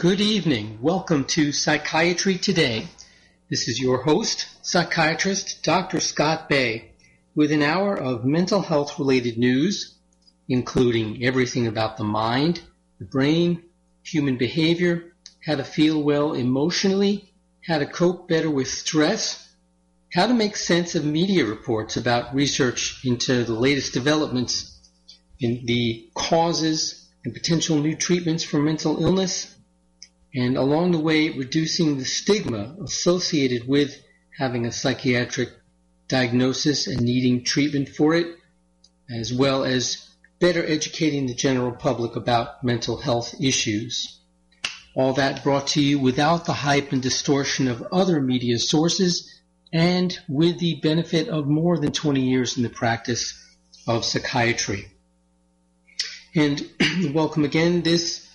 Good evening. Welcome to Psychiatry Today. This is your host, psychiatrist Dr. Scott Bay, with an hour of mental health related news, including everything about the mind, the brain, human behavior, how to feel well emotionally, how to cope better with stress, how to make sense of media reports about research into the latest developments in the causes and potential new treatments for mental illness, and along the way reducing the stigma associated with having a psychiatric diagnosis and needing treatment for it, as well as better educating the general public about mental health issues. All that brought to you without the hype and distortion of other media sources and with the benefit of more than 20 years in the practice of psychiatry. And welcome again. This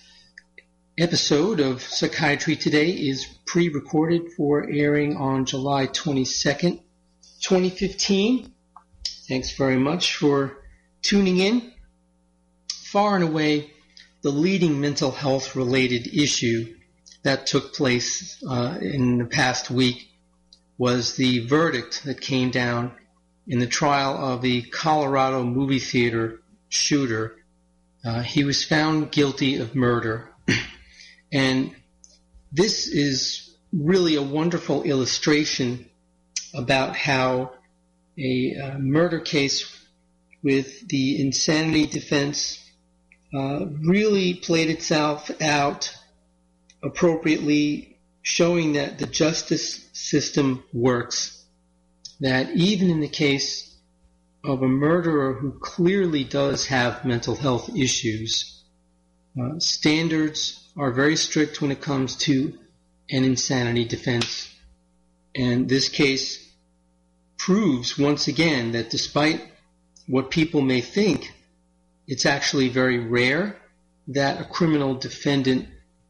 episode of Psychiatry Today is pre-recorded for airing on July 22nd, 2015. Thanks very much for tuning in. Far and away, the leading mental health related issue that took place uh, in the past week was the verdict that came down in the trial of the Colorado movie theater shooter. Uh, he was found guilty of murder. and this is really a wonderful illustration about how a uh, murder case with the insanity defense uh, really played itself out appropriately, showing that the justice system works. That even in the case of a murderer who clearly does have mental health issues, uh, standards are very strict when it comes to an insanity defense. And this case proves once again that despite what people may think, it's actually very rare that a criminal defendant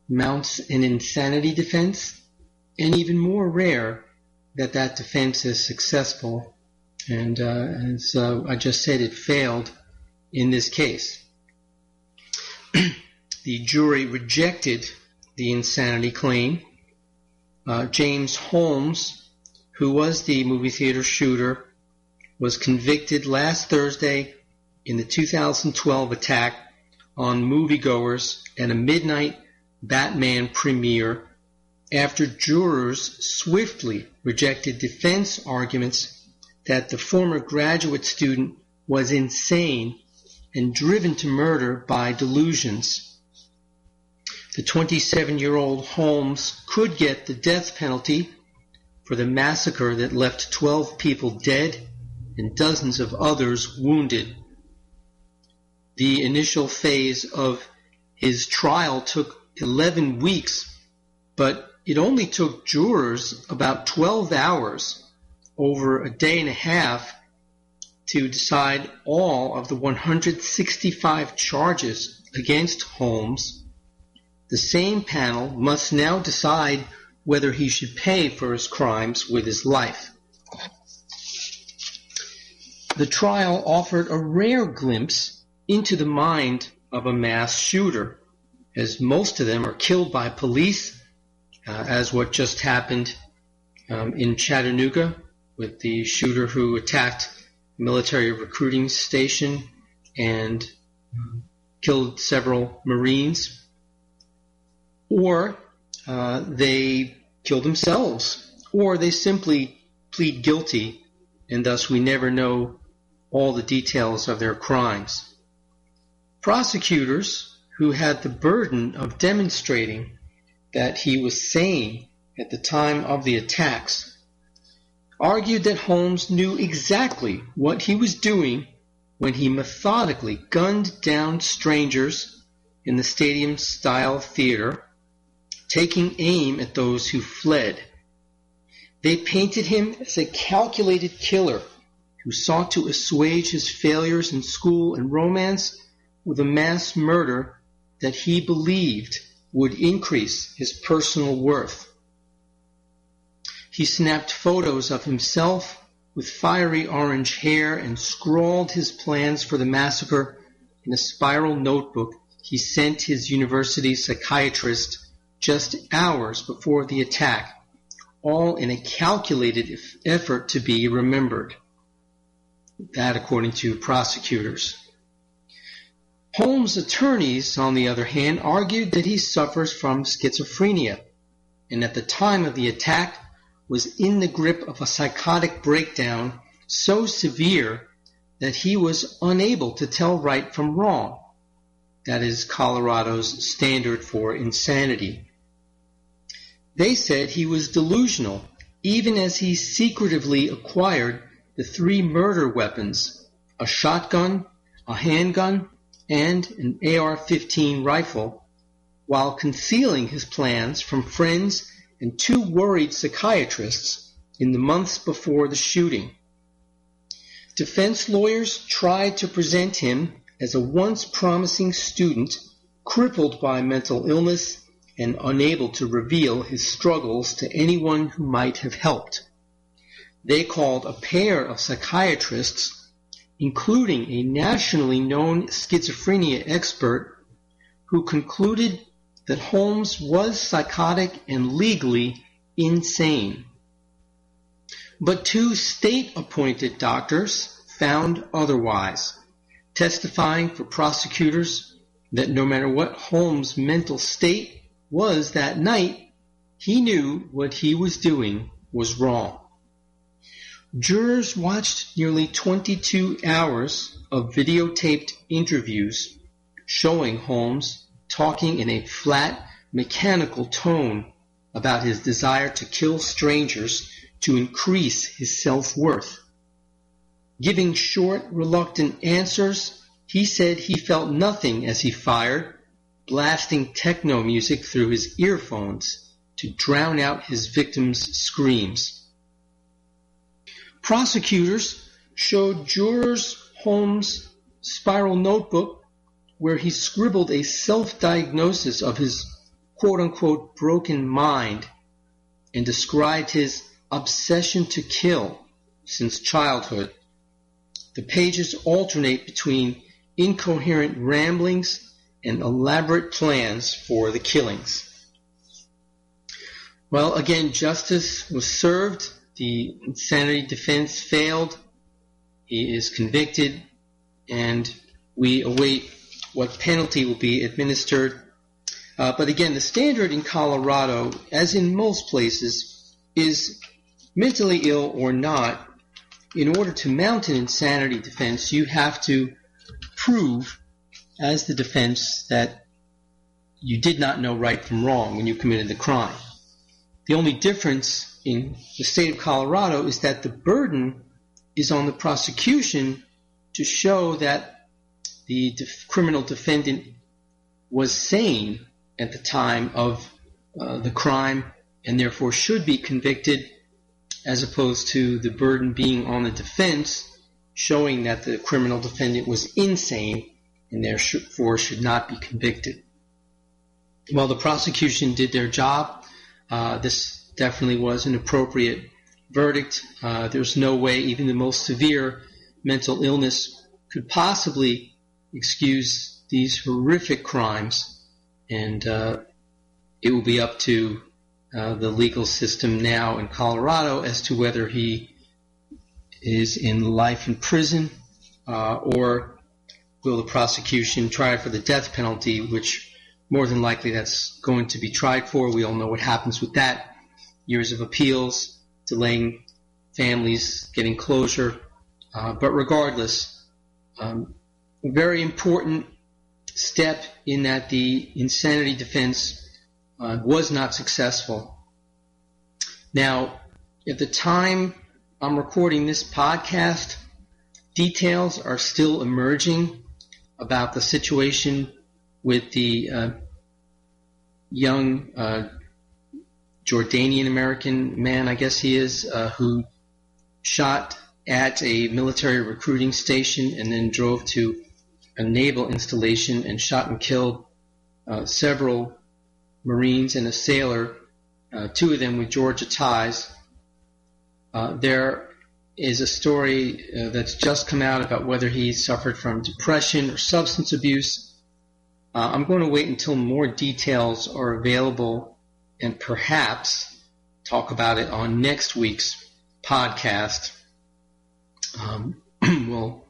mounts an insanity defense and even more rare that that defense is successful. And uh, as uh, I just said, it failed in this case. the jury rejected the insanity claim. Uh, James Holmes, who was the movie theater shooter, was convicted last Thursday in the 2012 attack on moviegoers at a midnight Batman premiere after jurors swiftly rejected defense arguments that the former graduate student was insane and driven to murder by delusions. The 27 year old Holmes could get the death penalty for the massacre that left 12 people dead and dozens of others wounded. The initial phase of his trial took 11 weeks, but it only took jurors about 12 hours over a day and a half to decide all of the 165 charges against Holmes. The same panel must now decide whether he should pay for his crimes with his life. The trial offered a rare glimpse into the mind of a mass shooter, as most of them are killed by police uh, as what just happened um, in Chattanooga with the shooter who attacked a military recruiting station and killed several Marines, or uh, they kill themselves, or they simply plead guilty, and thus we never know all the details of their crimes. Prosecutors who had the burden of demonstrating that he was sane at the time of the attacks, argued that Holmes knew exactly what he was doing when he methodically gunned down strangers in the stadium style theater, taking aim at those who fled. They painted him as a calculated killer who sought to assuage his failures in school and romance with a mass murder that he believed would increase his personal worth. He snapped photos of himself with fiery orange hair and scrawled his plans for the massacre in a spiral notebook he sent his university psychiatrist just hours before the attack, all in a calculated effort to be remembered. That according to prosecutors. Holmes' attorneys, on the other hand, argued that he suffers from schizophrenia and at the time of the attack was in the grip of a psychotic breakdown so severe that he was unable to tell right from wrong. That is Colorado's standard for insanity. They said he was delusional, even as he secretively acquired the three murder weapons, a shotgun, a handgun, and an AR-15 rifle, while concealing his plans from friends and two worried psychiatrists in the months before the shooting. Defense lawyers tried to present him as a once promising student crippled by mental illness and unable to reveal his struggles to anyone who might have helped. They called a pair of psychiatrists, including a nationally known schizophrenia expert, who concluded that Holmes was psychotic and legally insane. But two state-appointed doctors found otherwise, testifying for prosecutors that no matter what Holmes' mental state was that night, he knew what he was doing was wrong. Jurors watched nearly 22 hours of videotaped interviews showing Holmes talking in a flat, mechanical tone about his desire to kill strangers to increase his self-worth. Giving short, reluctant answers, he said he felt nothing as he fired, blasting techno music through his earphones to drown out his victims' screams. Prosecutors showed jurors Holmes' spiral notebook where he scribbled a self-diagnosis of his quote-unquote broken mind and described his obsession to kill since childhood. The pages alternate between incoherent ramblings and elaborate plans for the killings. Well, again, justice was served. The insanity defense failed. He is convicted and we await what penalty will be administered. Uh, but again, the standard in Colorado, as in most places, is mentally ill or not. In order to mount an insanity defense, you have to prove as the defense that you did not know right from wrong when you committed the crime. The only difference in the state of Colorado is that the burden is on the prosecution to show that the def- criminal defendant was sane at the time of uh, the crime and therefore should be convicted as opposed to the burden being on the defense showing that the criminal defendant was insane and therefore should not be convicted. While the prosecution did their job. Uh, this definitely was an appropriate verdict. Uh, there's no way even the most severe mental illness could possibly excuse these horrific crimes, and uh, it will be up to uh, the legal system now in Colorado as to whether he is in life in prison uh, or will the prosecution try for the death penalty, which more than likely that's going to be tried for. We all know what happens with that. Years of appeals, delaying families getting closure. Uh, but regardless, um, very important step in that the insanity defense uh, was not successful. Now, at the time I'm recording this podcast, details are still emerging about the situation with the uh, young uh, Jordanian American man, I guess he is, uh, who shot at a military recruiting station and then drove to a naval installation and shot and killed uh, several Marines and a sailor, uh, two of them with Georgia ties. Uh, there is a story uh, that's just come out about whether he suffered from depression or substance abuse. Uh, I'm going to wait until more details are available and perhaps talk about it on next week's podcast. Um, we'll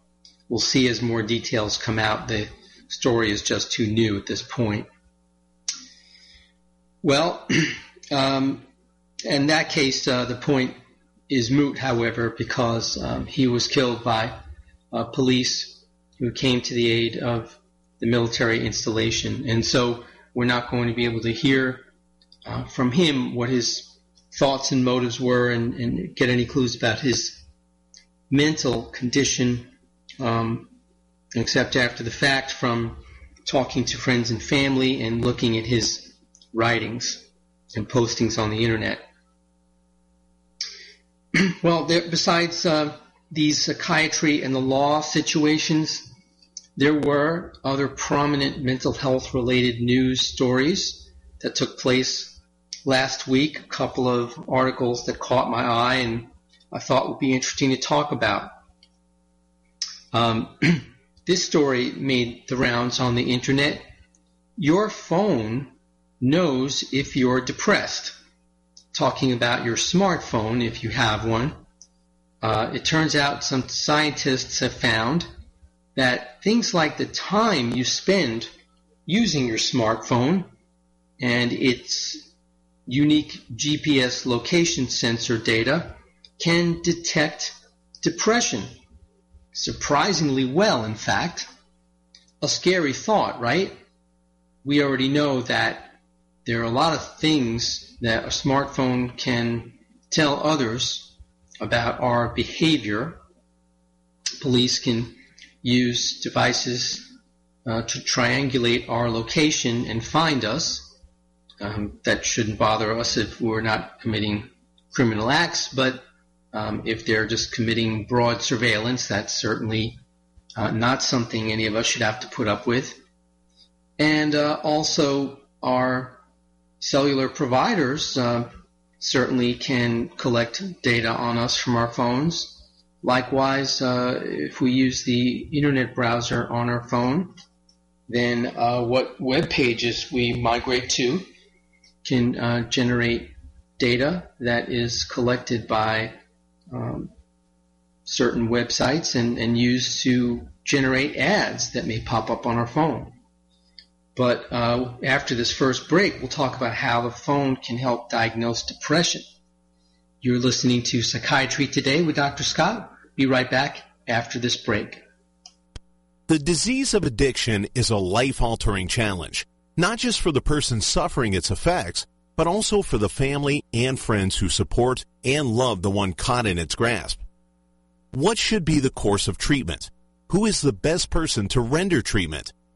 we'll see as more details come out. The story is just too new at this point. Well, um, in that case, uh, the point is moot, however, because um, he was killed by uh, police who came to the aid of the military installation. And so we're not going to be able to hear uh, from him what his thoughts and motives were and, and get any clues about his mental condition, um, except after the fact from talking to friends and family and looking at his writings and postings on the internet. well, there, besides uh, these psychiatry and the law situations, there were other prominent mental health related news stories that took place last week. A couple of articles that caught my eye and I thought would be interesting to talk about. Um, this story made the rounds on the internet. Your phone knows if you're depressed. Talking about your smartphone, if you have one. Uh, it turns out some scientists have found that things like the time you spend using your smartphone and its unique GPS location sensor data can detect depression. Surprisingly well, in fact. A scary thought, right? We already know that there are a lot of things that a smartphone can tell others about our behavior. Police can use devices uh, to triangulate our location and find us. Um, that shouldn't bother us if we're not committing criminal acts, but um, if they're just committing broad surveillance, that's certainly uh, not something any of us should have to put up with. And uh, also, our cellular providers uh, certainly can collect data on us from our phones Likewise, uh, if we use the internet browser on our phone, then uh, what web pages we migrate to can uh, generate data that is collected by um, certain websites and, and used to generate ads that may pop up on our phone. But uh, after this first break, we'll talk about how the phone can help diagnose depression. You're listening to Psychiatry Today with Dr. Scott. Be right back after this break. The disease of addiction is a life altering challenge, not just for the person suffering its effects, but also for the family and friends who support and love the one caught in its grasp. What should be the course of treatment? Who is the best person to render treatment?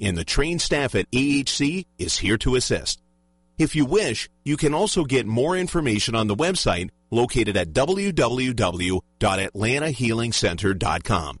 and the trained staff at AHC is here to assist. If you wish, you can also get more information on the website located at www.atlantahealingcenter.com.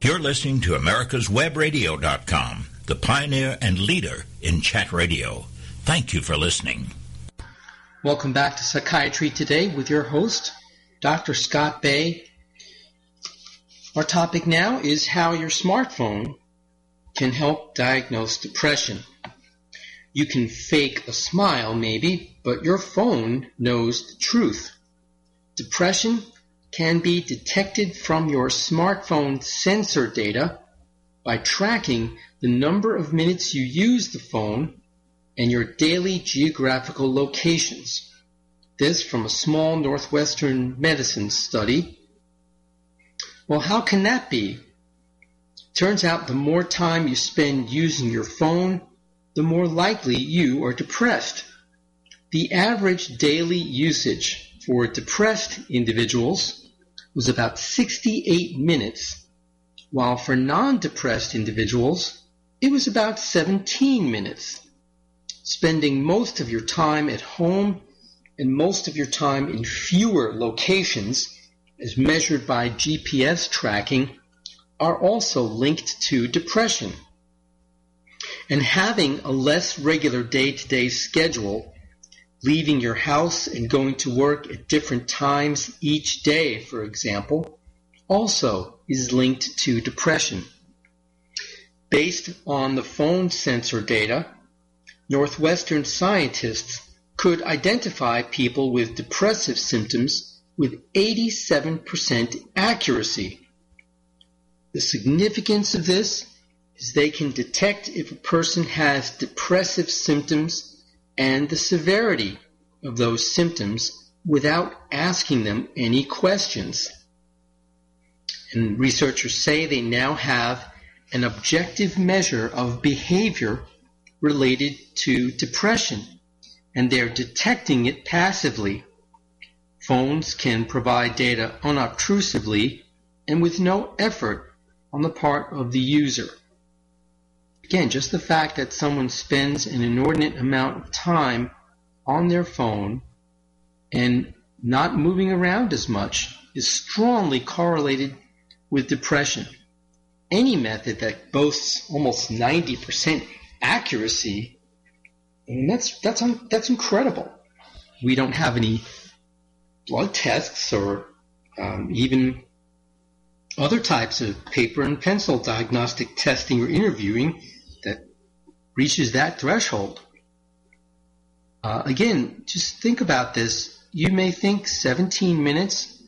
You're listening to America'sWebRadio.com, the pioneer and leader in chat radio. Thank you for listening. Welcome back to Psychiatry Today with your host, Dr. Scott Bay. Our topic now is how your smartphone can help diagnose depression. You can fake a smile, maybe, but your phone knows the truth. Depression can be detected from your smartphone sensor data by tracking the number of minutes you use the phone and your daily geographical locations. This from a small Northwestern medicine study. Well, how can that be? Turns out the more time you spend using your phone, the more likely you are depressed. The average daily usage for depressed individuals was about 68 minutes, while for non-depressed individuals, it was about 17 minutes. Spending most of your time at home and most of your time in fewer locations, as measured by GPS tracking, are also linked to depression. And having a less regular day-to-day schedule, leaving your house and going to work at different times each day, for example, also is linked to depression. Based on the phone sensor data, Northwestern scientists could identify people with depressive symptoms with 87% accuracy. The significance of this is they can detect if a person has depressive symptoms and the severity of those symptoms without asking them any questions. And researchers say they now have an objective measure of behavior related to depression, and they're detecting it passively. Phones can provide data unobtrusively and with no effort on the part of the user. Again, just the fact that someone spends an inordinate amount of time on their phone and not moving around as much is strongly correlated with depression. Any method that boasts almost 90% accuracy, I mean, that's, that's, that's incredible. We don't have any blood tests or um, even other types of paper and pencil diagnostic testing or interviewing reaches that threshold. Uh, again, just think about this. You may think 17 minutes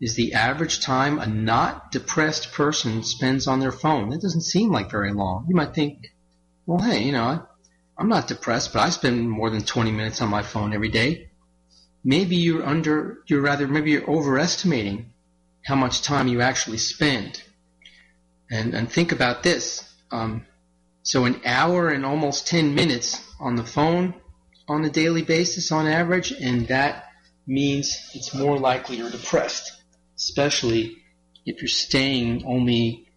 is the average time a not depressed person spends on their phone. That doesn't seem like very long. You might think, well, hey, you know, I'm not depressed, but I spend more than 20 minutes on my phone every day. Maybe you're under, you're rather, maybe you're overestimating how much time you actually spend. And, and think about this. Um, so an hour and almost 10 minutes on the phone on a daily basis on average, and that means it's more likely you're depressed, especially if you're staying only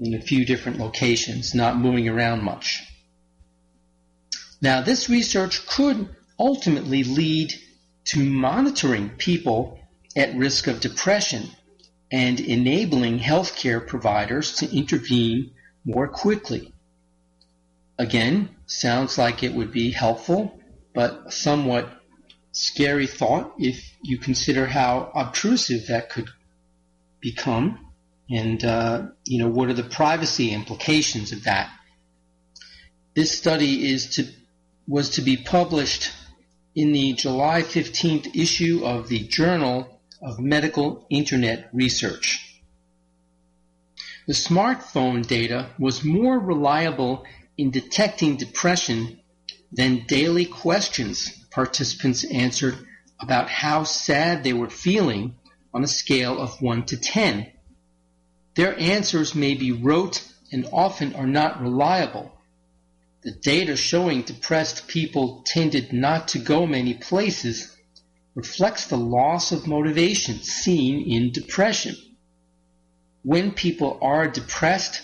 in a few different locations, not moving around much. Now, this research could ultimately lead to monitoring people at risk of depression and enabling healthcare providers to intervene more quickly. Again, sounds like it would be helpful, but somewhat scary thought if you consider how obtrusive that could become and uh, you know what are the privacy implications of that. This study is to was to be published in the July 15th issue of the Journal of medical internet research. The smartphone data was more reliable in detecting depression than daily questions participants answered about how sad they were feeling on a scale of 1 to 10. Their answers may be rote and often are not reliable. The data showing depressed people tended not to go many places reflects the loss of motivation seen in depression. When people are depressed,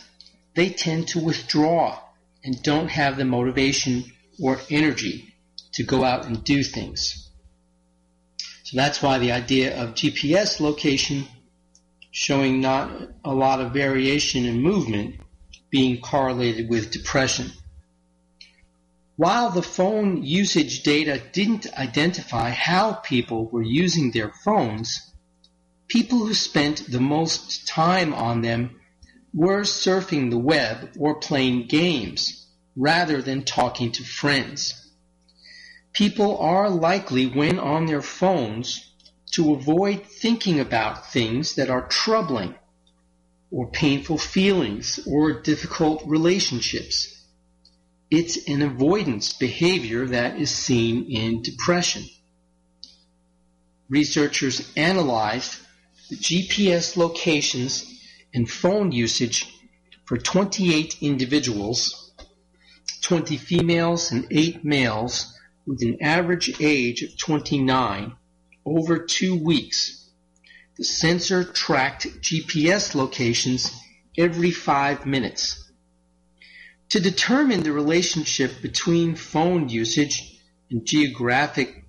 they tend to withdraw and don't have the motivation or energy to go out and do things. So that's why the idea of GPS location showing not a lot of variation in movement being correlated with depression. While the phone usage data didn't identify how people were using their phones, people who spent the most time on them were surfing the web or playing games rather than talking to friends. People are likely, when on their phones, to avoid thinking about things that are troubling or painful feelings or difficult relationships it's an avoidance behavior that is seen in depression. Researchers analyzed the GPS locations and phone usage for 28 individuals, 20 females and 8 males with an average age of 29 over two weeks. The sensor tracked GPS locations every five minutes. To determine the relationship between phone usage and geographic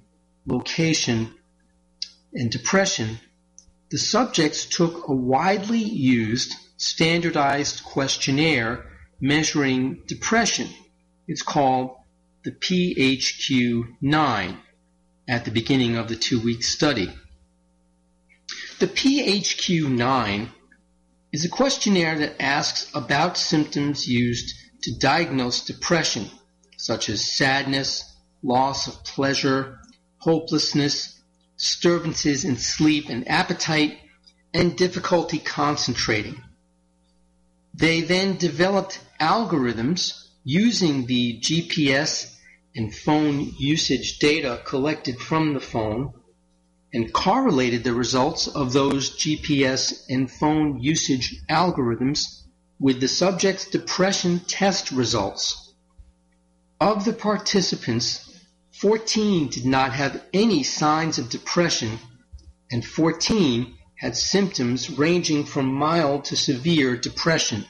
location and depression, the subjects took a widely used standardized questionnaire measuring depression. It's called the PHQ-9 at the beginning of the two-week study. The PHQ-9 is a questionnaire that asks about symptoms used to diagnose depression, such as sadness, loss of pleasure, hopelessness, disturbances in sleep and appetite, and difficulty concentrating. They then developed algorithms using the GPS and phone usage data collected from the phone and correlated the results of those GPS and phone usage algorithms with the subject's depression test results. Of the participants 14 did not have any signs of depression, and 14 had symptoms ranging from mild to severe depression.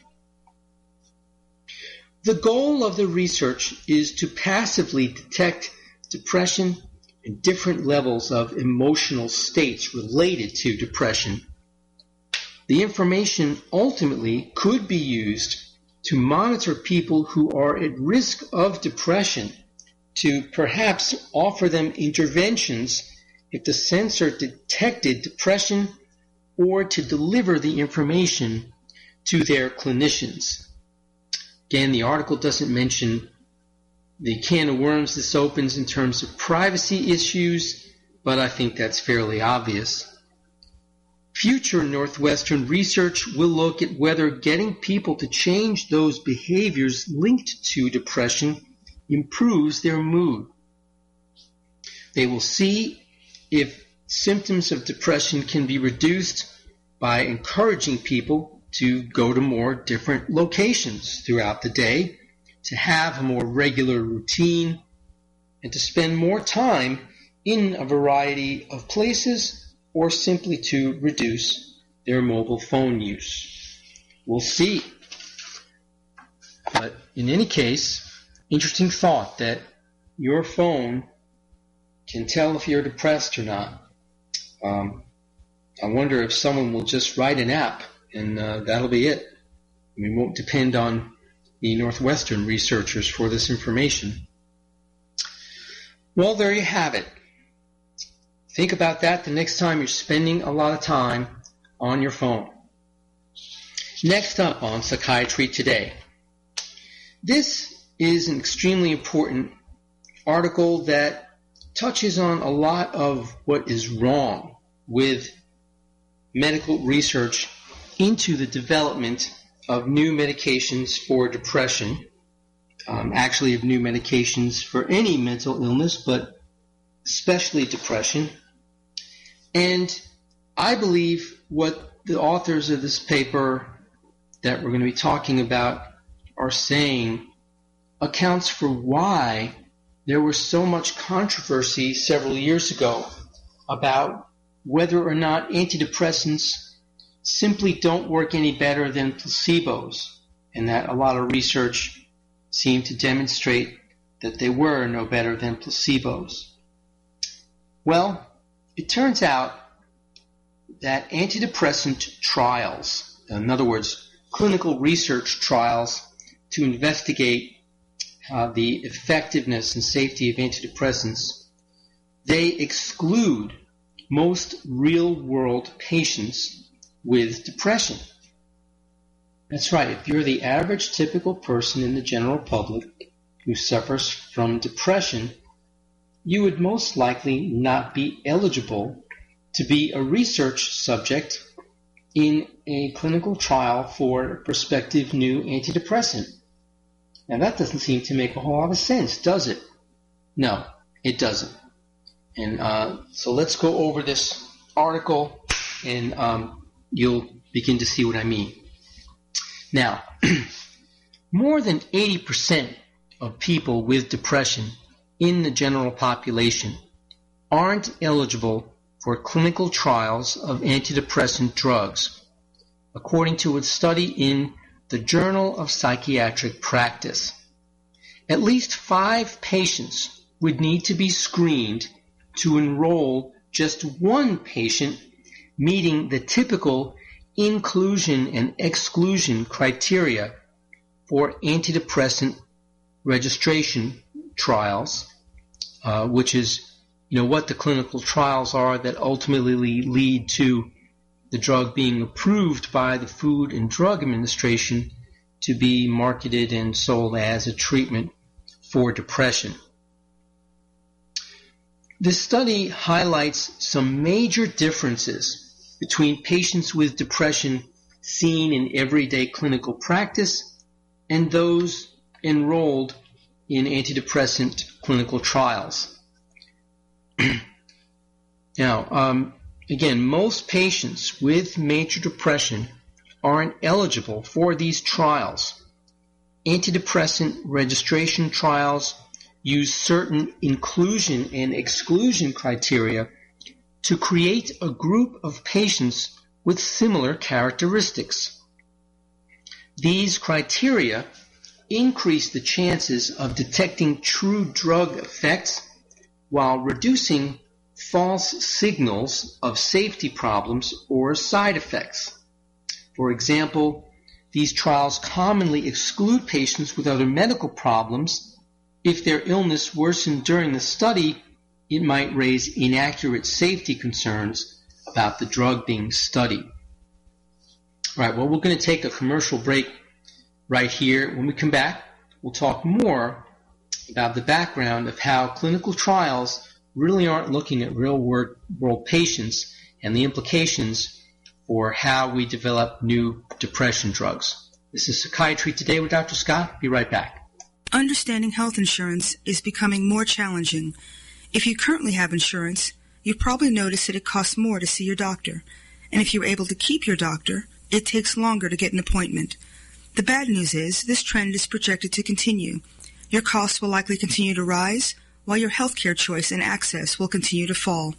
The goal of the research is to passively detect depression and different levels of emotional states related to depression. The information ultimately could be used to monitor people who are at risk of depression to perhaps offer them interventions if the sensor detected depression or to deliver the information to their clinicians. Again, the article doesn't mention the can of worms this opens in terms of privacy issues, but I think that's fairly obvious. Future Northwestern research will look at whether getting people to change those behaviors linked to depression improves their mood. They will see if symptoms of depression can be reduced by encouraging people to go to more different locations throughout the day, to have a more regular routine, and to spend more time in a variety of places or simply to reduce their mobile phone use. We'll see. But in any case, interesting thought that your phone can tell if you're depressed or not. Um, I wonder if someone will just write an app and uh, that'll be it. We won't depend on the Northwestern researchers for this information. Well, there you have it. Think about that the next time you're spending a lot of time on your phone. Next up on Psychiatry Today. This is an extremely important article that touches on a lot of what is wrong with medical research into the development of new medications for depression, um, actually of new medications for any mental illness, but especially depression. And I believe what the authors of this paper that we're going to be talking about are saying accounts for why there was so much controversy several years ago about whether or not antidepressants simply don't work any better than placebos, and that a lot of research seemed to demonstrate that they were no better than placebos. Well, it turns out that antidepressant trials, in other words, clinical research trials to investigate uh, the effectiveness and safety of antidepressants, they exclude most real world patients with depression. That's right. If you're the average typical person in the general public who suffers from depression, you would most likely not be eligible to be a research subject in a clinical trial for a prospective new antidepressant. Now that doesn't seem to make a whole lot of sense, does it? No, it doesn't. And uh, so let's go over this article and um, you'll begin to see what I mean. Now, more than 80% of people with depression in the general population aren't eligible for clinical trials of antidepressant drugs, according to a study in the Journal of Psychiatric Practice. At least five patients would need to be screened to enroll just one patient meeting the typical inclusion and exclusion criteria for antidepressant registration trials, uh, which is you know what the clinical trials are that ultimately lead to the drug being approved by the Food and Drug Administration to be marketed and sold as a treatment for depression. This study highlights some major differences between patients with depression seen in everyday clinical practice and those enrolled in antidepressant clinical trials. now, um, again, most patients with major depression aren't eligible for these trials. Antidepressant registration trials use certain inclusion and exclusion criteria to create a group of patients with similar characteristics. These criteria increase the chances of detecting true drug effects while reducing false signals of safety problems or side effects. For example, these trials commonly exclude patients with other medical problems if their illness worsened during the study, it might raise inaccurate safety concerns about the drug being studied. All right, well, we're going to take a commercial break right here. When we come back, we'll talk more about the background of how clinical trials really aren't looking at real world patients and the implications for how we develop new depression drugs. This is Psychiatry Today with Dr. Scott. Be right back. Understanding health insurance is becoming more challenging. If you currently have insurance, you probably notice that it costs more to see your doctor. And if you're able to keep your doctor, it takes longer to get an appointment. The bad news is this trend is projected to continue. Your costs will likely continue to rise, while your healthcare choice and access will continue to fall.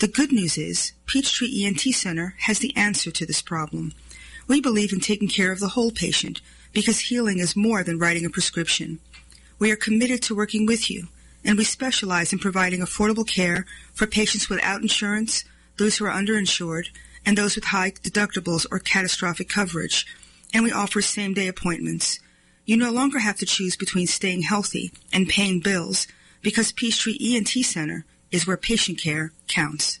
The good news is Peachtree ENT Center has the answer to this problem. We believe in taking care of the whole patient because healing is more than writing a prescription. We are committed to working with you, and we specialize in providing affordable care for patients without insurance, those who are underinsured, and those with high deductibles or catastrophic coverage, and we offer same-day appointments. You no longer have to choose between staying healthy and paying bills because Peachtree ENT Center is where patient care counts.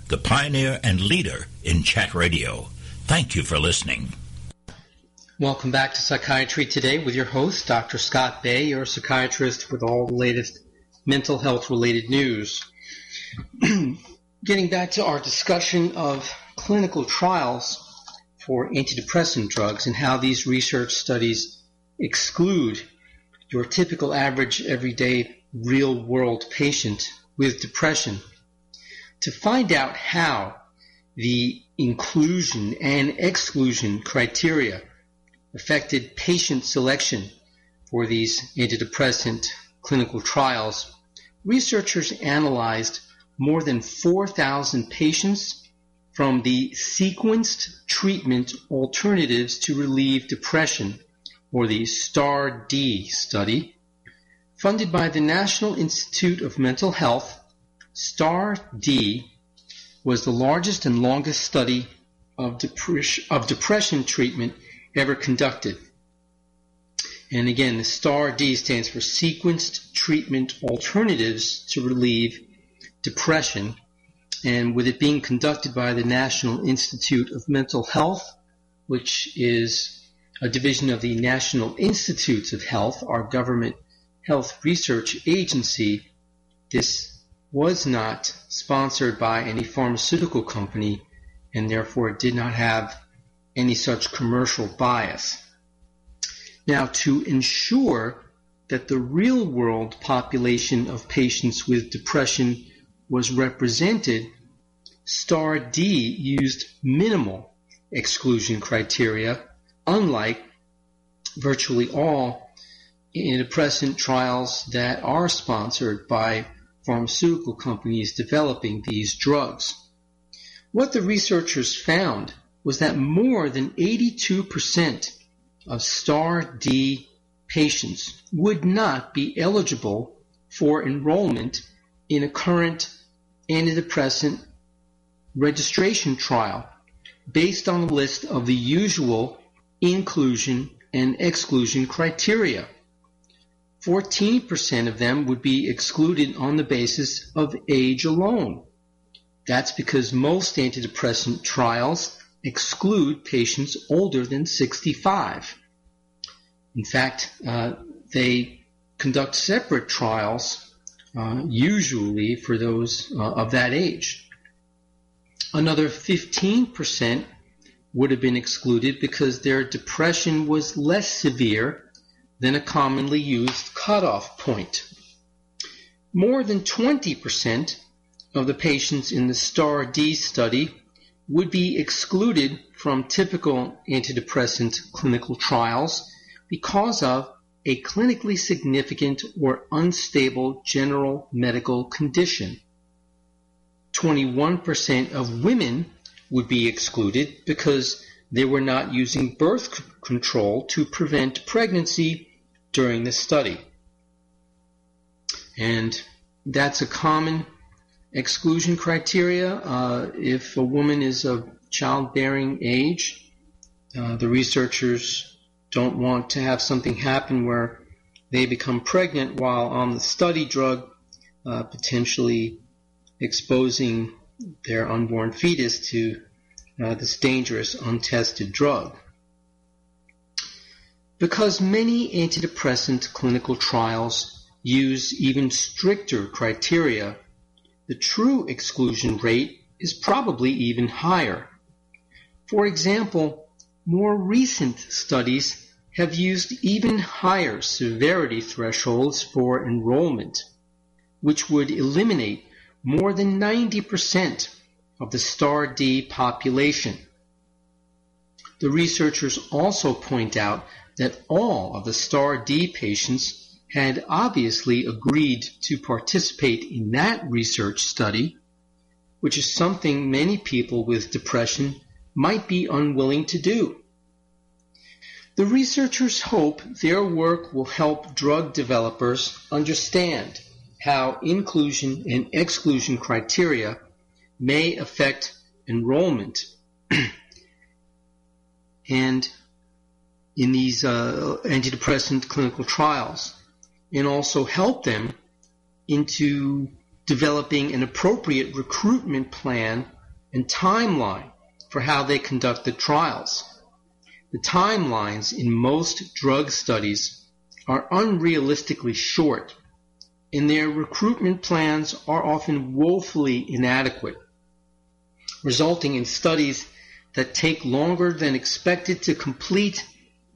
the pioneer and leader in chat radio. Thank you for listening. Welcome back to Psychiatry Today with your host, Dr. Scott Bay, your psychiatrist with all the latest mental health related news. Getting back to our discussion of clinical trials for antidepressant drugs and how these research studies exclude your typical average everyday real world patient with depression. To find out how the inclusion and exclusion criteria affected patient selection for these antidepressant clinical trials, researchers analyzed more than 4,000 patients from the sequenced treatment alternatives to relieve depression, or the STAR-D study, funded by the National Institute of Mental Health. STAR-D was the largest and longest study of, depres- of depression treatment ever conducted. And again, the STAR-D stands for Sequenced Treatment Alternatives to Relieve Depression. And with it being conducted by the National Institute of Mental Health, which is a division of the National Institutes of Health, our government health research agency, this was not sponsored by any pharmaceutical company and therefore did not have any such commercial bias. Now, to ensure that the real world population of patients with depression was represented, STAR-D used minimal exclusion criteria, unlike virtually all antidepressant trials that are sponsored by pharmaceutical companies developing these drugs. What the researchers found was that more than 82% of STAR-D patients would not be eligible for enrollment in a current antidepressant registration trial based on a list of the usual inclusion and exclusion criteria. 14% of them would be excluded on the basis of age alone. That's because most antidepressant trials exclude patients older than 65. In fact, uh, they conduct separate trials, uh, usually for those uh, of that age. Another 15% would have been excluded because their depression was less severe than a commonly used cutoff point. More than 20% of the patients in the STAR-D study would be excluded from typical antidepressant clinical trials because of a clinically significant or unstable general medical condition. 21% of women would be excluded because they were not using birth control to prevent pregnancy during the study. And that's a common exclusion criteria. Uh, if a woman is of childbearing age, uh, the researchers don't want to have something happen where they become pregnant while on the study drug, uh, potentially exposing their unborn fetus to uh, this dangerous untested drug. Because many antidepressant clinical trials use even stricter criteria the true exclusion rate is probably even higher. For example, more recent studies have used even higher severity thresholds for enrollment, which would eliminate more than 90% of the STAR-D population. The researchers also point out that all of the STAR-D patients had obviously agreed to participate in that research study, which is something many people with depression might be unwilling to do. The researchers hope their work will help drug developers understand how inclusion and exclusion criteria may affect enrollment and in these uh, antidepressant clinical trials and also help them into developing an appropriate recruitment plan and timeline for how they conduct the trials. the timelines in most drug studies are unrealistically short, and their recruitment plans are often woefully inadequate, resulting in studies that take longer than expected to complete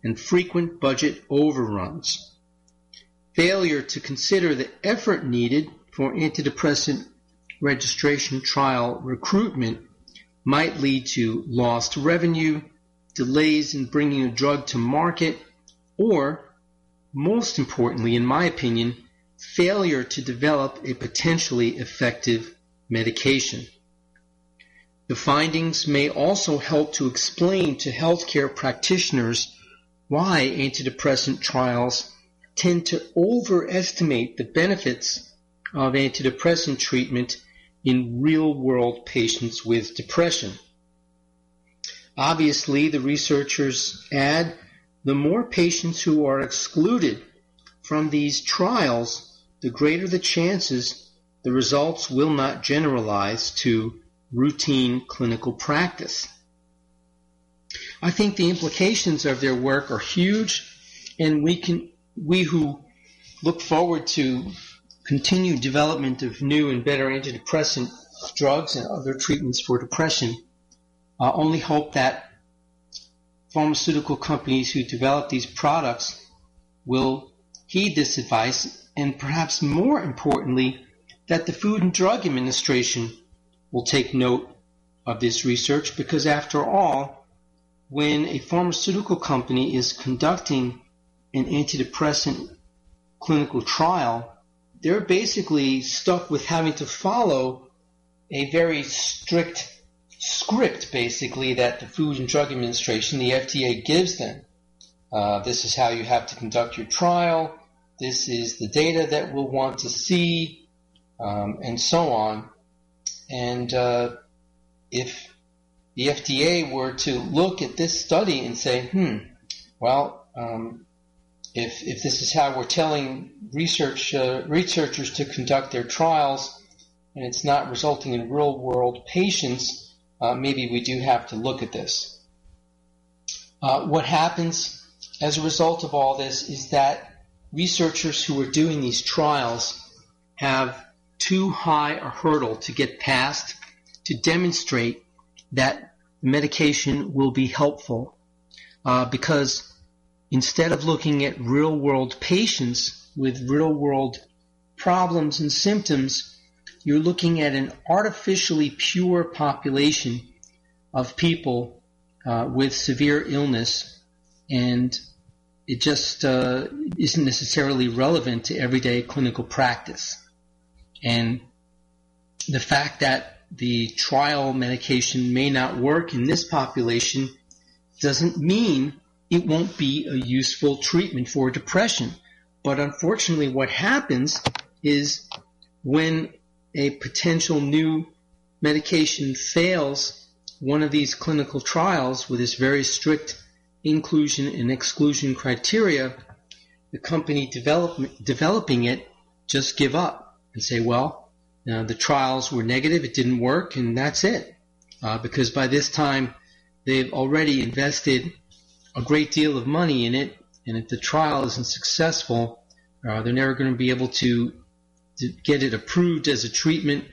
and frequent budget overruns. Failure to consider the effort needed for antidepressant registration trial recruitment might lead to lost revenue, delays in bringing a drug to market, or, most importantly, in my opinion, failure to develop a potentially effective medication. The findings may also help to explain to healthcare practitioners why antidepressant trials tend to overestimate the benefits of antidepressant treatment in real world patients with depression. Obviously, the researchers add the more patients who are excluded from these trials, the greater the chances the results will not generalize to routine clinical practice. I think the implications of their work are huge, and we can we who look forward to continued development of new and better antidepressant drugs and other treatments for depression uh, only hope that pharmaceutical companies who develop these products will heed this advice and perhaps more importantly that the Food and Drug Administration will take note of this research because after all when a pharmaceutical company is conducting an antidepressant clinical trial they're basically stuck with having to follow a very strict script, basically, that the Food and Drug Administration, the FDA, gives them. Uh, this is how you have to conduct your trial. This is the data that we'll want to see, um, and so on. And uh, if the FDA were to look at this study and say, hmm, well, um, if, if this is how we're telling research uh, researchers to conduct their trials and it's not resulting in real world patients, uh, maybe we do have to look at this. Uh, what happens as a result of all this is that researchers who are doing these trials have too high a hurdle to get past to demonstrate that medication will be helpful uh, because instead of looking at real world patients with real world problems and symptoms, you're looking at an artificially pure population of people uh, with severe illness, and it just uh, isn't necessarily relevant to everyday clinical practice. And the fact that the trial medication may not work in this population doesn't mean it won't be a useful treatment for depression. But unfortunately, what happens is when a potential new medication fails one of these clinical trials with this very strict inclusion and exclusion criteria, the company develop, developing it just give up and say, well, uh, the trials were negative, it didn't work, and that's it. Uh, because by this time, they've already invested a great deal of money in it, and if the trial isn't successful, uh, they're never going to be able to, to get it approved as a treatment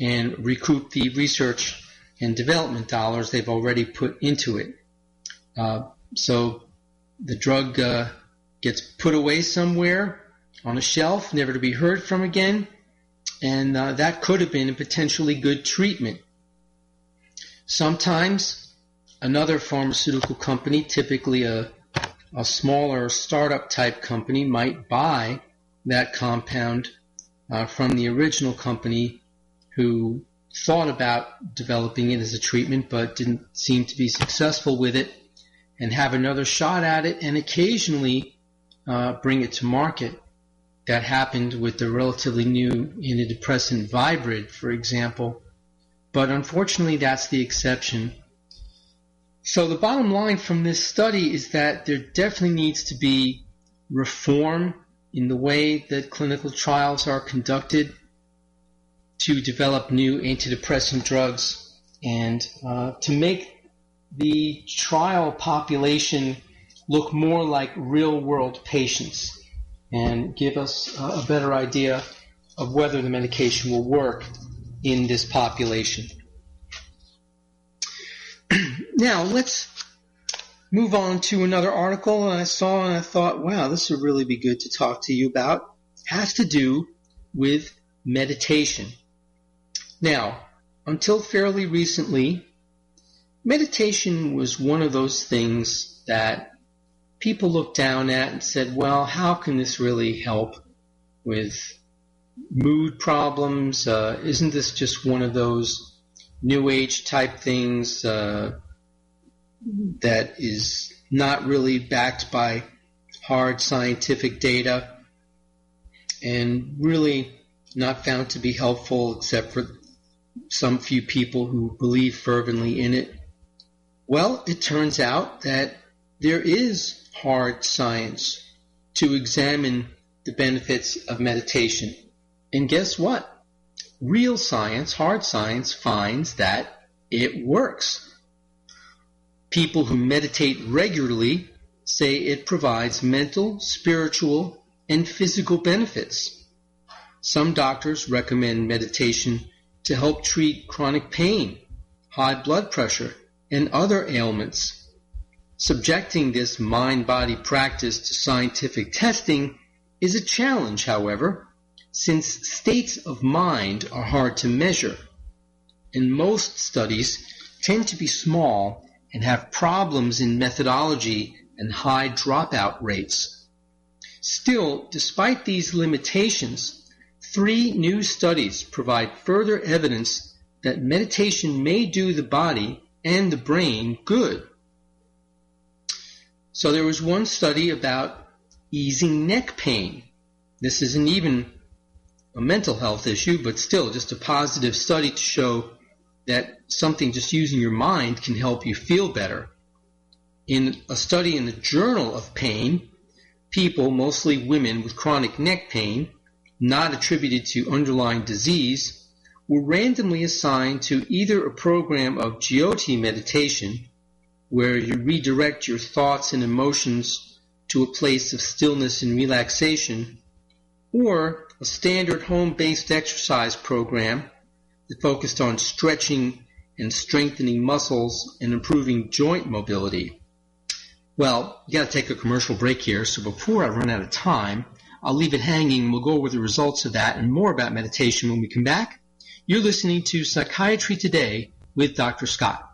and recoup the research and development dollars they've already put into it. Uh, so the drug uh, gets put away somewhere on a shelf, never to be heard from again, and uh, that could have been a potentially good treatment. Sometimes another pharmaceutical company, typically a, a smaller startup type company, might buy that compound uh, from the original company who thought about developing it as a treatment but didn't seem to be successful with it and have another shot at it and occasionally uh, bring it to market. That happened with the relatively new antidepressant Viibryd, for example. But unfortunately, that's the exception. So the bottom line from this study is that there definitely needs to be reform in the way that clinical trials are conducted to develop new antidepressant drugs and uh, to make the trial population look more like real world patients and give us a better idea of whether the medication will work in this population. now, let's move on to another article that I saw and I thought, wow, this would really be good to talk to you about. It has to do with meditation. Now, until fairly recently, meditation was one of those things that people looked down at and said, well, how can this really help with mood problems? Uh, isn't this just one of those new age type things uh, that is not really backed by hard scientific data and really not found to be helpful except for some few people who believe fervently in it? Well, it turns out that there is hard science to examine the benefits of meditation. And guess what? Real science, hard science, finds that it works. People who meditate regularly say it provides mental, spiritual, and physical benefits. Some doctors recommend meditation to help treat chronic pain, high blood pressure, and other ailments. Subjecting this mind-body practice to scientific testing is a challenge, however, since states of mind are hard to measure, and most studies tend to be small and have problems in methodology and high dropout rates. Still, despite these limitations, three new studies provide further evidence that meditation may do the body and the brain good. So there was one study about easing neck pain. This isn't even a mental health issue, but still just a positive study to show that something just using your mind can help you feel better. In a study in the Journal of Pain, people, mostly women with chronic neck pain, not attributed to underlying disease, were randomly assigned to either a program of Jyoti meditation where you redirect your thoughts and emotions to a place of stillness and relaxation, or a standard home-based exercise program that focused on stretching and strengthening muscles and improving joint mobility. Well, you got to take a commercial break here, so before I run out of time, I'll leave it hanging. We'll go over the results of that and more about meditation when we come back. You're listening to Psychiatry Today with Dr. Scott.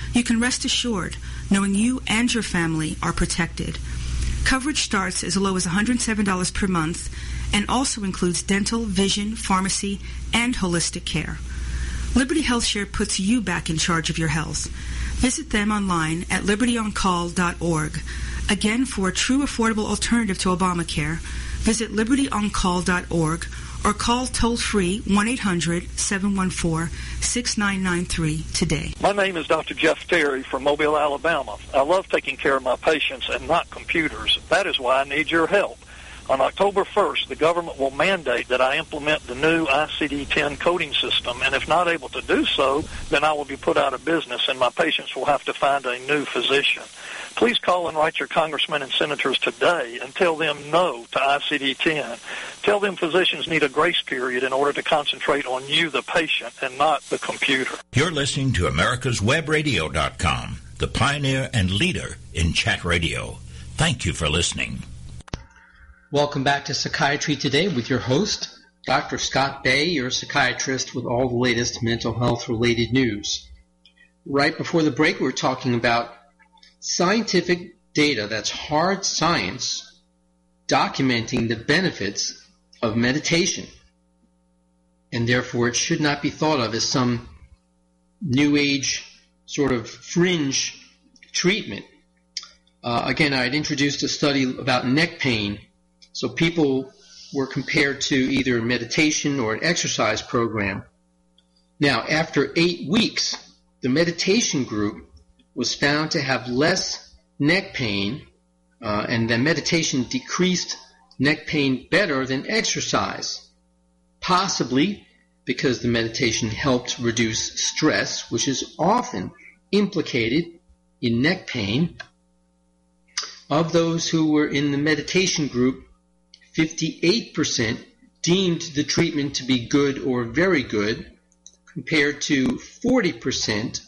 you can rest assured knowing you and your family are protected. Coverage starts as low as $107 per month and also includes dental, vision, pharmacy, and holistic care. Liberty HealthShare puts you back in charge of your health. Visit them online at libertyoncall.org. Again, for a true affordable alternative to Obamacare, visit libertyoncall.org or call toll free 1 800 714 6993 today. My name is Dr. Jeff Terry from Mobile, Alabama. I love taking care of my patients and not computers. That is why I need your help. On October 1st, the government will mandate that I implement the new ICD-10 coding system, and if not able to do so, then I will be put out of business and my patients will have to find a new physician. Please call and write your congressmen and senators today and tell them no to ICD-10. Tell them physicians need a grace period in order to concentrate on you, the patient, and not the computer. You're listening to America'sWebRadio.com the pioneer and leader in chat radio. Thank you for listening. Welcome back to Psychiatry Today with your host, Dr. Scott Bay, your psychiatrist with all the latest mental health related news. Right before the break, we were talking about scientific data that's hard science documenting the benefits of meditation. And therefore, it should not be thought of as some new age sort of fringe treatment. Uh, again, I had introduced a study about neck pain. So people were compared to either a meditation or an exercise program. Now, after eight weeks, the meditation group was found to have less neck pain, uh, and that meditation decreased neck pain better than exercise, possibly because the meditation helped reduce stress, which is often implicated in neck pain. Of those who were in the meditation group, 58% deemed the treatment to be good or very good, compared to 40%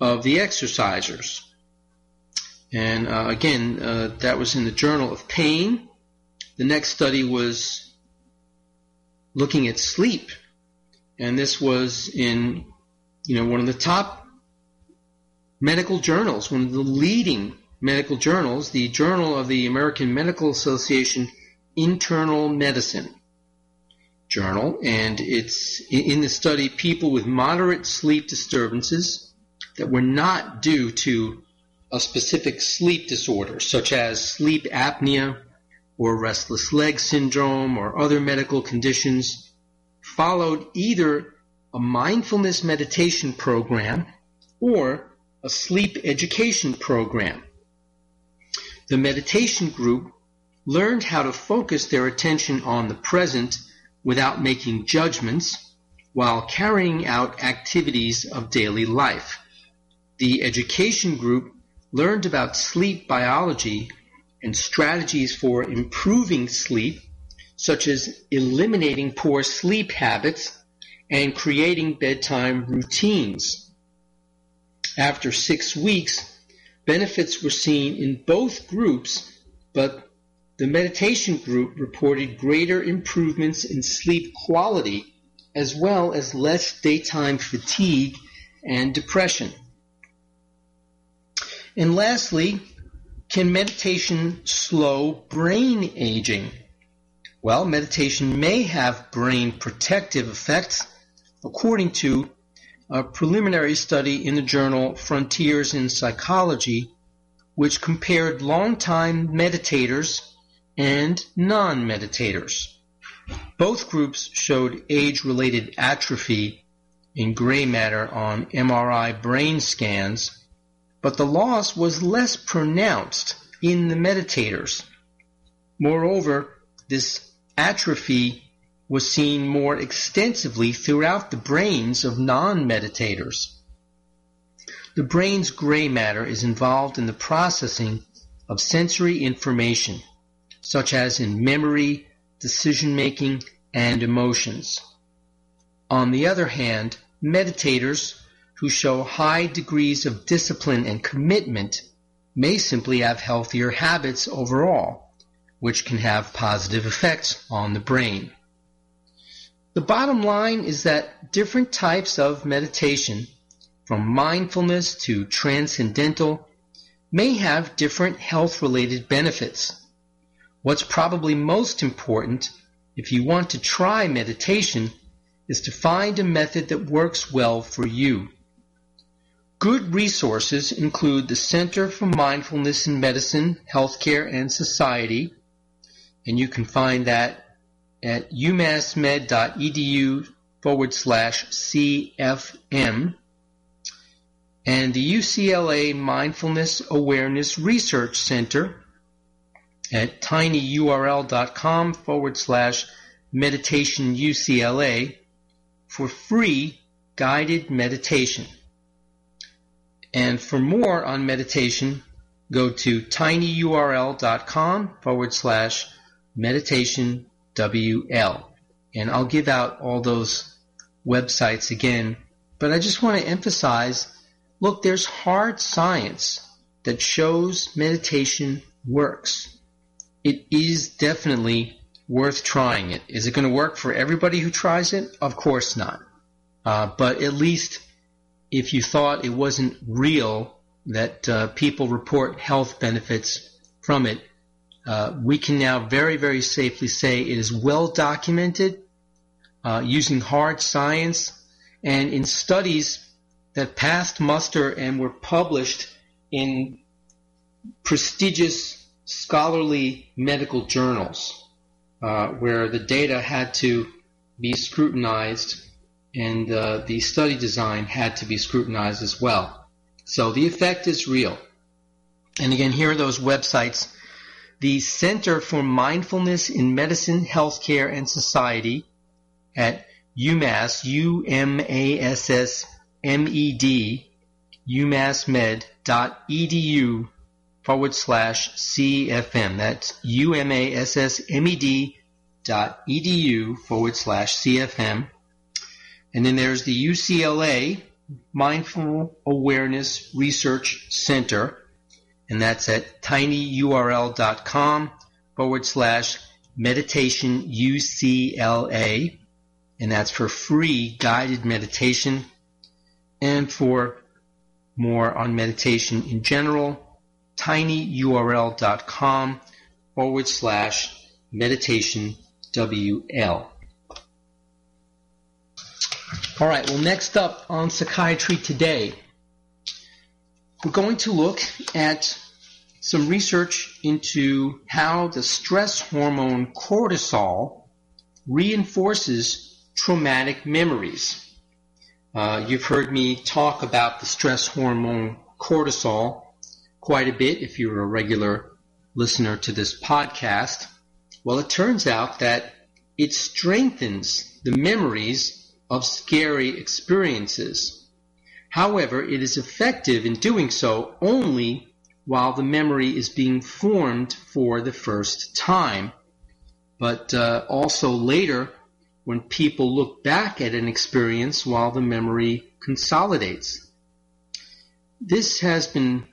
of the exercisers. And uh, again, uh, that was in the Journal of Pain. The next study was looking at sleep, and this was in you know one of the top medical journals, one of the leading medical journals, the Journal of the American Medical Association Internal Medicine Journal, and it's in the study people with moderate sleep disturbances that were not due to a specific sleep disorder, such as sleep apnea or restless leg syndrome or other medical conditions, followed either a mindfulness meditation program or a sleep education program. The meditation group learned how to focus their attention on the present without making judgments while carrying out activities of daily life. The education group learned about sleep biology and strategies for improving sleep, such as eliminating poor sleep habits and creating bedtime routines. After six weeks, benefits were seen in both groups, but the meditation group reported greater improvements in sleep quality as well as less daytime fatigue and depression. And lastly, can meditation slow brain aging? Well, meditation may have brain protective effects according to a preliminary study in the journal Frontiers in Psychology, which compared long-time meditators and non-meditators. Both groups showed age-related atrophy in gray matter on MRI brain scans but the loss was less pronounced in the meditators. Moreover, this atrophy was seen more extensively throughout the brains of non-meditators. The brain's gray matter is involved in the processing of sensory information, such as in memory, decision making, and emotions. On the other hand, meditators who show high degrees of discipline and commitment may simply have healthier habits overall, which can have positive effects on the brain. The bottom line is that different types of meditation, from mindfulness to transcendental, may have different health related benefits. What's probably most important if you want to try meditation is to find a method that works well for you. Good resources include the Center for Mindfulness in Medicine, Healthcare, and Society, and you can find that at umassmed.edu forward slash CFM, and the UCLA Mindfulness Awareness Research Center at tinyurl.com forward slash meditation UCLA for free guided meditation. And for more on meditation, go to tinyurl.com forward slash meditation WL. And I'll give out all those websites again. But I just want to emphasize look, there's hard science that shows meditation works. It is definitely worth trying it. Is it going to work for everybody who tries it? Of course not. Uh, but at least if you thought it wasn't real that uh, people report health benefits from it, uh, we can now very, very safely say it is well documented uh, using hard science and in studies that passed muster and were published in prestigious scholarly medical journals uh, where the data had to be scrutinized and uh, the study design had to be scrutinized as well. So the effect is real. And again, here are those websites. The Center for Mindfulness in Medicine, Healthcare, and Society at UMass, U-M-A-S-S-M-E-D, umassmed.edu forward slash CFM. That's U-M-A-S-S-M-E-D dot edu forward slash CFM. And then there's the UCLA Mindful Awareness Research Center, and that's at tinyurl.com forward slash meditation UCLA, and that's for free guided meditation. And for more on meditation in general, tinyurl.com forward slash meditation WL. All right, well, next up on Psychiatry Today, we're going to look at some research into how the stress hormone cortisol reinforces traumatic memories. Uh, you've heard me talk about the stress hormone cortisol quite a bit if you're a regular listener to this podcast. Well, it turns out that it strengthens the memories of scary experiences. However, it is effective in doing so only while the memory is being formed for the first time. But uh, also later, when people look back at an experience while the memory consolidates. This has been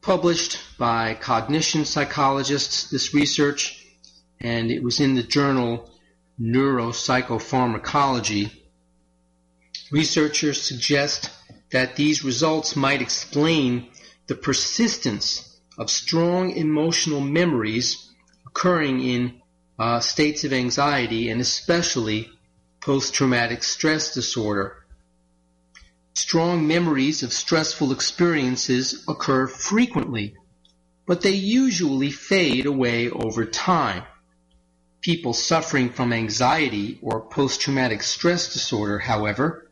published by cognition psychologists, this research, and it was in the journal Neuropsychopharmacology. Researchers suggest that these results might explain the persistence of strong emotional memories occurring in uh, states of anxiety and especially post-traumatic stress disorder. Strong memories of stressful experiences occur frequently, but they usually fade away over time people suffering from anxiety or post-traumatic stress disorder, however,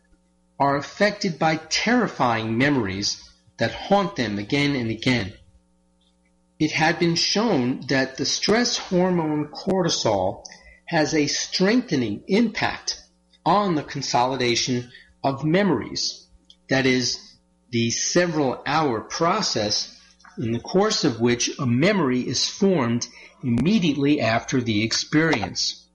are affected by terrifying memories that haunt them again and again. It had been shown that the stress hormone cortisol has a strengthening impact on the consolidation of memories. That is, the several hour process in the course of which a memory is formed immediately after the experience.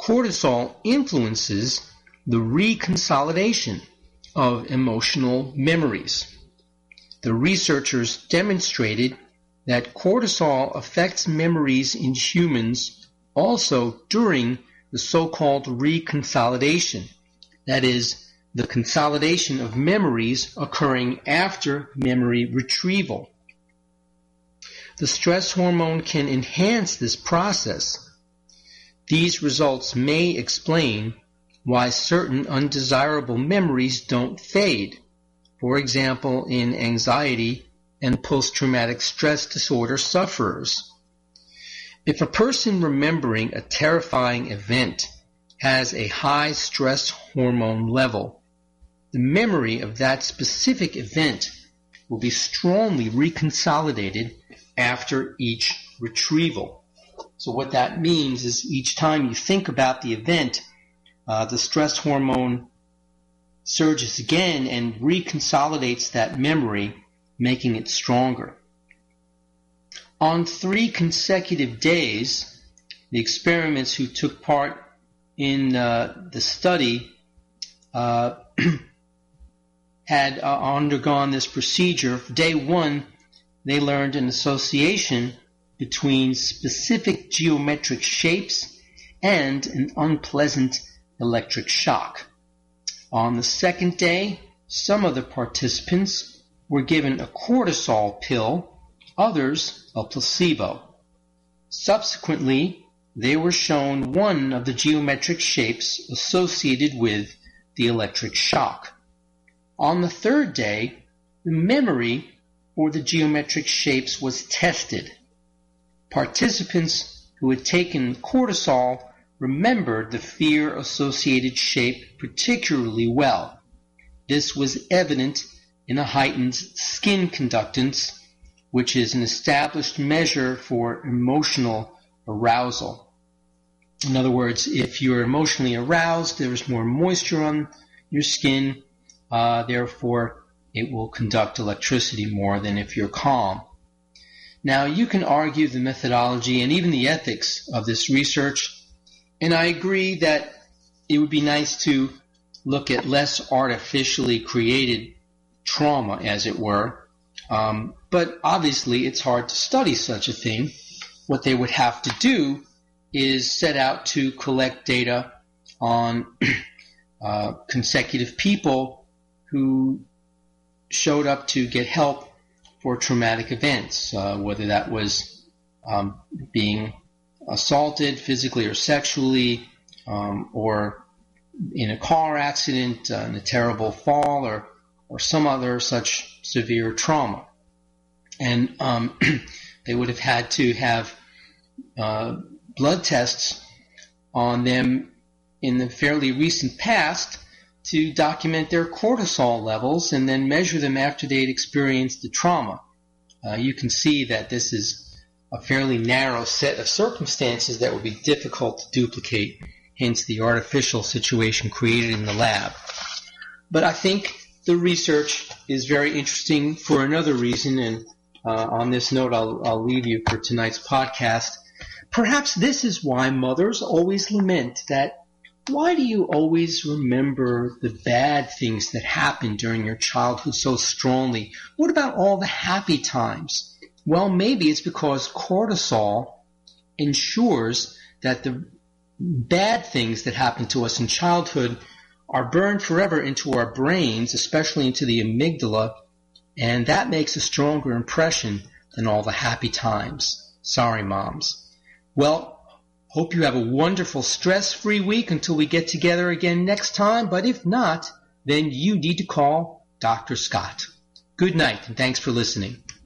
Cortisol influences the reconsolidation of emotional memories. The researchers demonstrated that cortisol affects memories in humans also during the so-called reconsolidation. That is, the consolidation of memories occurring after memory retrieval. The stress hormone can enhance this process. These results may explain why certain undesirable memories don't fade, for example, in anxiety and post-traumatic stress disorder sufferers. If a person remembering a terrifying event has a high stress hormone level, the memory of that specific event will be strongly reconsolidated after each retrieval. So what that means is each time you think about the event, uh, the stress hormone surges again and reconsolidates that memory, making it stronger. On three consecutive days, the experiments who took part in uh, the study uh, had uh, undergone this procedure, day one, they learned an association between specific geometric shapes and an unpleasant electric shock. On the second day, some of the participants were given a cortisol pill, others a placebo. Subsequently, they were shown one of the geometric shapes associated with the electric shock. On the third day, the memory for the geometric shapes was tested. Participants who had taken cortisol remembered the fear associated shape particularly well. This was evident in a heightened skin conductance, which is an established measure for emotional arousal. In other words, if you're emotionally aroused, there's more moisture on your skin, uh, therefore it will conduct electricity more than if you're calm. Now, you can argue the methodology and even the ethics of this research, and I agree that it would be nice to look at less artificially created trauma, as it were. Um, but obviously, it's hard to study such a thing. What they would have to do is set out to collect data on uh, consecutive people who showed up to get help for traumatic events, uh, whether that was um, being assaulted physically or sexually, um, or in a car accident, uh, in a terrible fall, or or some other such severe trauma. And um, they would have had to have uh, blood tests on them in the fairly recent past to document their cortisol levels and then measure them after they'd experienced the trauma. Uh, you can see that this is a fairly narrow set of circumstances that would be difficult to duplicate, hence the artificial situation created in the lab. But I think the research is very interesting for another reason, and uh, on this note, I'll, I'll leave you for tonight's podcast. Perhaps this is why mothers always lament that why do you always remember the bad things that happened during your childhood so strongly? What about all the happy times? Well, maybe it's because cortisol ensures that the bad things that happen to us in childhood are burned forever into our brains, especially into the amygdala, and that makes a stronger impression than all the happy times. Sorry, moms. Well, Hope you have a wonderful stress-free week until we get together again next time, but if not, then you need to call Dr. Scott. Good night and thanks for listening.